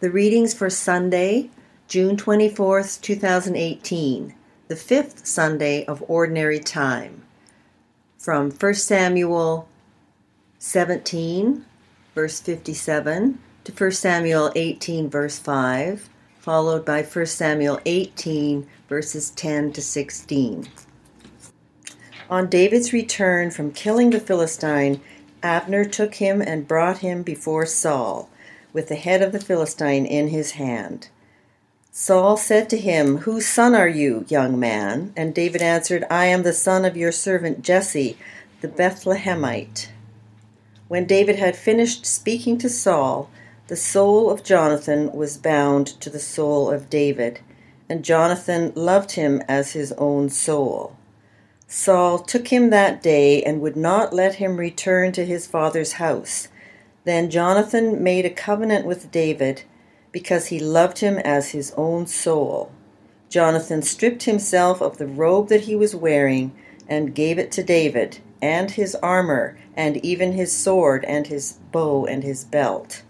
The readings for Sunday, June 24th, 2018, the fifth Sunday of Ordinary Time, from 1 Samuel 17, verse 57, to 1 Samuel 18, verse 5, followed by 1 Samuel 18, verses 10 to 16. On David's return from killing the Philistine, Abner took him and brought him before Saul with the head of the Philistine in his hand. Saul said to him, Whose son are you, young man? And David answered, I am the son of your servant Jesse, the Bethlehemite. When David had finished speaking to Saul, the soul of Jonathan was bound to the soul of David, and Jonathan loved him as his own soul. Saul took him that day and would not let him return to his father's house. Then Jonathan made a covenant with David because he loved him as his own soul. Jonathan stripped himself of the robe that he was wearing and gave it to David, and his armor, and even his sword, and his bow, and his belt.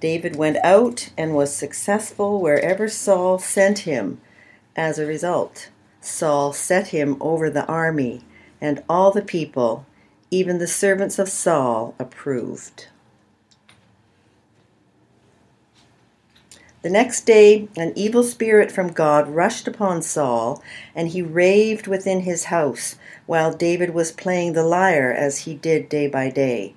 David went out and was successful wherever Saul sent him. As a result, Saul set him over the army, and all the people, even the servants of Saul, approved. The next day, an evil spirit from God rushed upon Saul, and he raved within his house, while David was playing the lyre as he did day by day.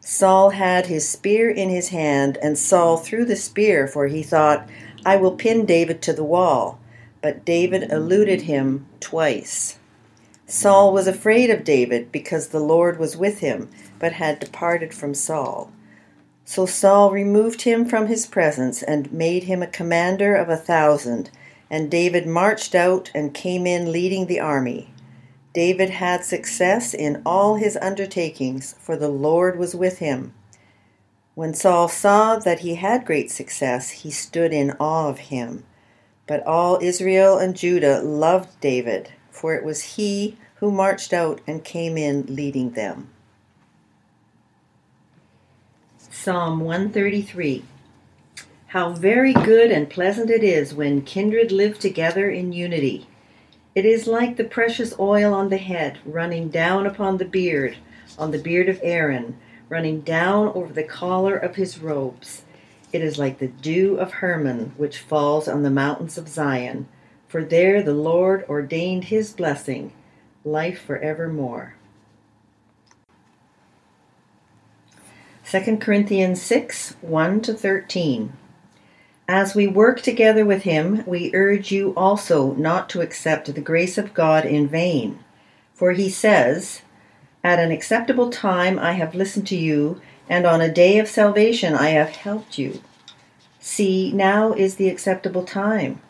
Saul had his spear in his hand, and Saul threw the spear, for he thought, I will pin David to the wall. But David eluded him twice. Saul was afraid of David because the Lord was with him, but had departed from Saul. So Saul removed him from his presence and made him a commander of a thousand, and David marched out and came in leading the army. David had success in all his undertakings, for the Lord was with him. When Saul saw that he had great success, he stood in awe of him. But all Israel and Judah loved David, for it was he who marched out and came in leading them. Psalm 133 How very good and pleasant it is when kindred live together in unity. It is like the precious oil on the head, running down upon the beard, on the beard of Aaron, running down over the collar of his robes. It is like the dew of Hermon, which falls on the mountains of Zion. For there the Lord ordained his blessing, life for evermore. 2 Corinthians 6 1 to 13. As we work together with him, we urge you also not to accept the grace of God in vain. For he says, At an acceptable time I have listened to you, and on a day of salvation I have helped you. See, now is the acceptable time.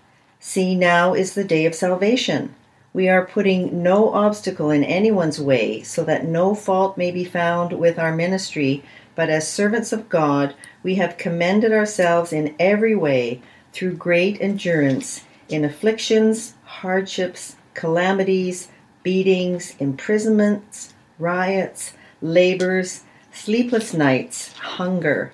See, now is the day of salvation. We are putting no obstacle in anyone's way, so that no fault may be found with our ministry but as servants of God, we have commended ourselves in every way through great endurance in afflictions, hardships, calamities, beatings, imprisonments, riots, labors, sleepless nights, hunger,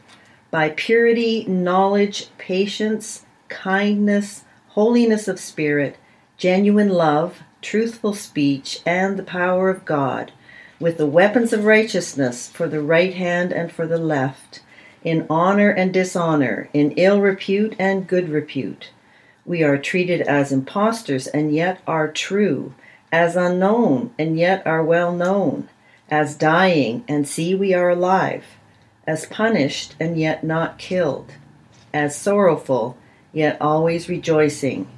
by purity, knowledge, patience, kindness, holiness of spirit, genuine love, truthful speech, and the power of God with the weapons of righteousness for the right hand and for the left, in honor and dishonor, in ill repute and good repute. We are treated as impostors and yet are true, as unknown and yet are well known, as dying and see we are alive, as punished and yet not killed, as sorrowful yet always rejoicing,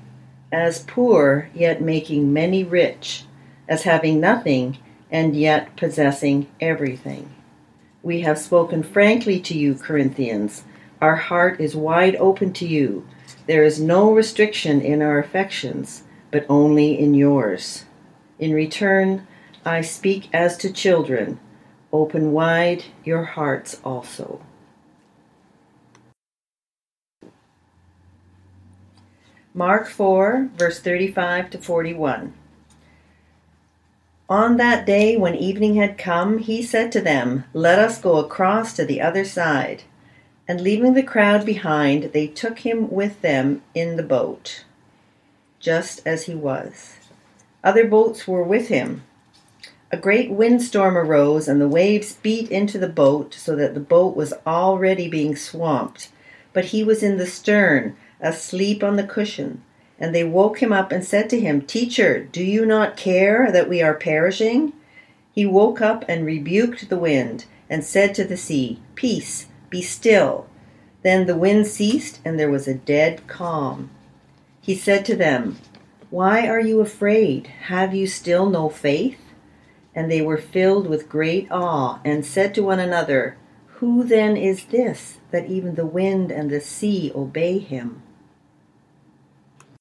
as poor yet making many rich, as having nothing and yet possessing everything. We have spoken frankly to you, Corinthians. Our heart is wide open to you. There is no restriction in our affections, but only in yours. In return, I speak as to children. Open wide your hearts also. Mark 4, verse 35 to 41. On that day, when evening had come, he said to them, Let us go across to the other side. And leaving the crowd behind, they took him with them in the boat, just as he was. Other boats were with him. A great windstorm arose, and the waves beat into the boat, so that the boat was already being swamped. But he was in the stern, asleep on the cushion. And they woke him up and said to him, Teacher, do you not care that we are perishing? He woke up and rebuked the wind, and said to the sea, Peace, be still. Then the wind ceased, and there was a dead calm. He said to them, Why are you afraid? Have you still no faith? And they were filled with great awe, and said to one another, Who then is this, that even the wind and the sea obey him?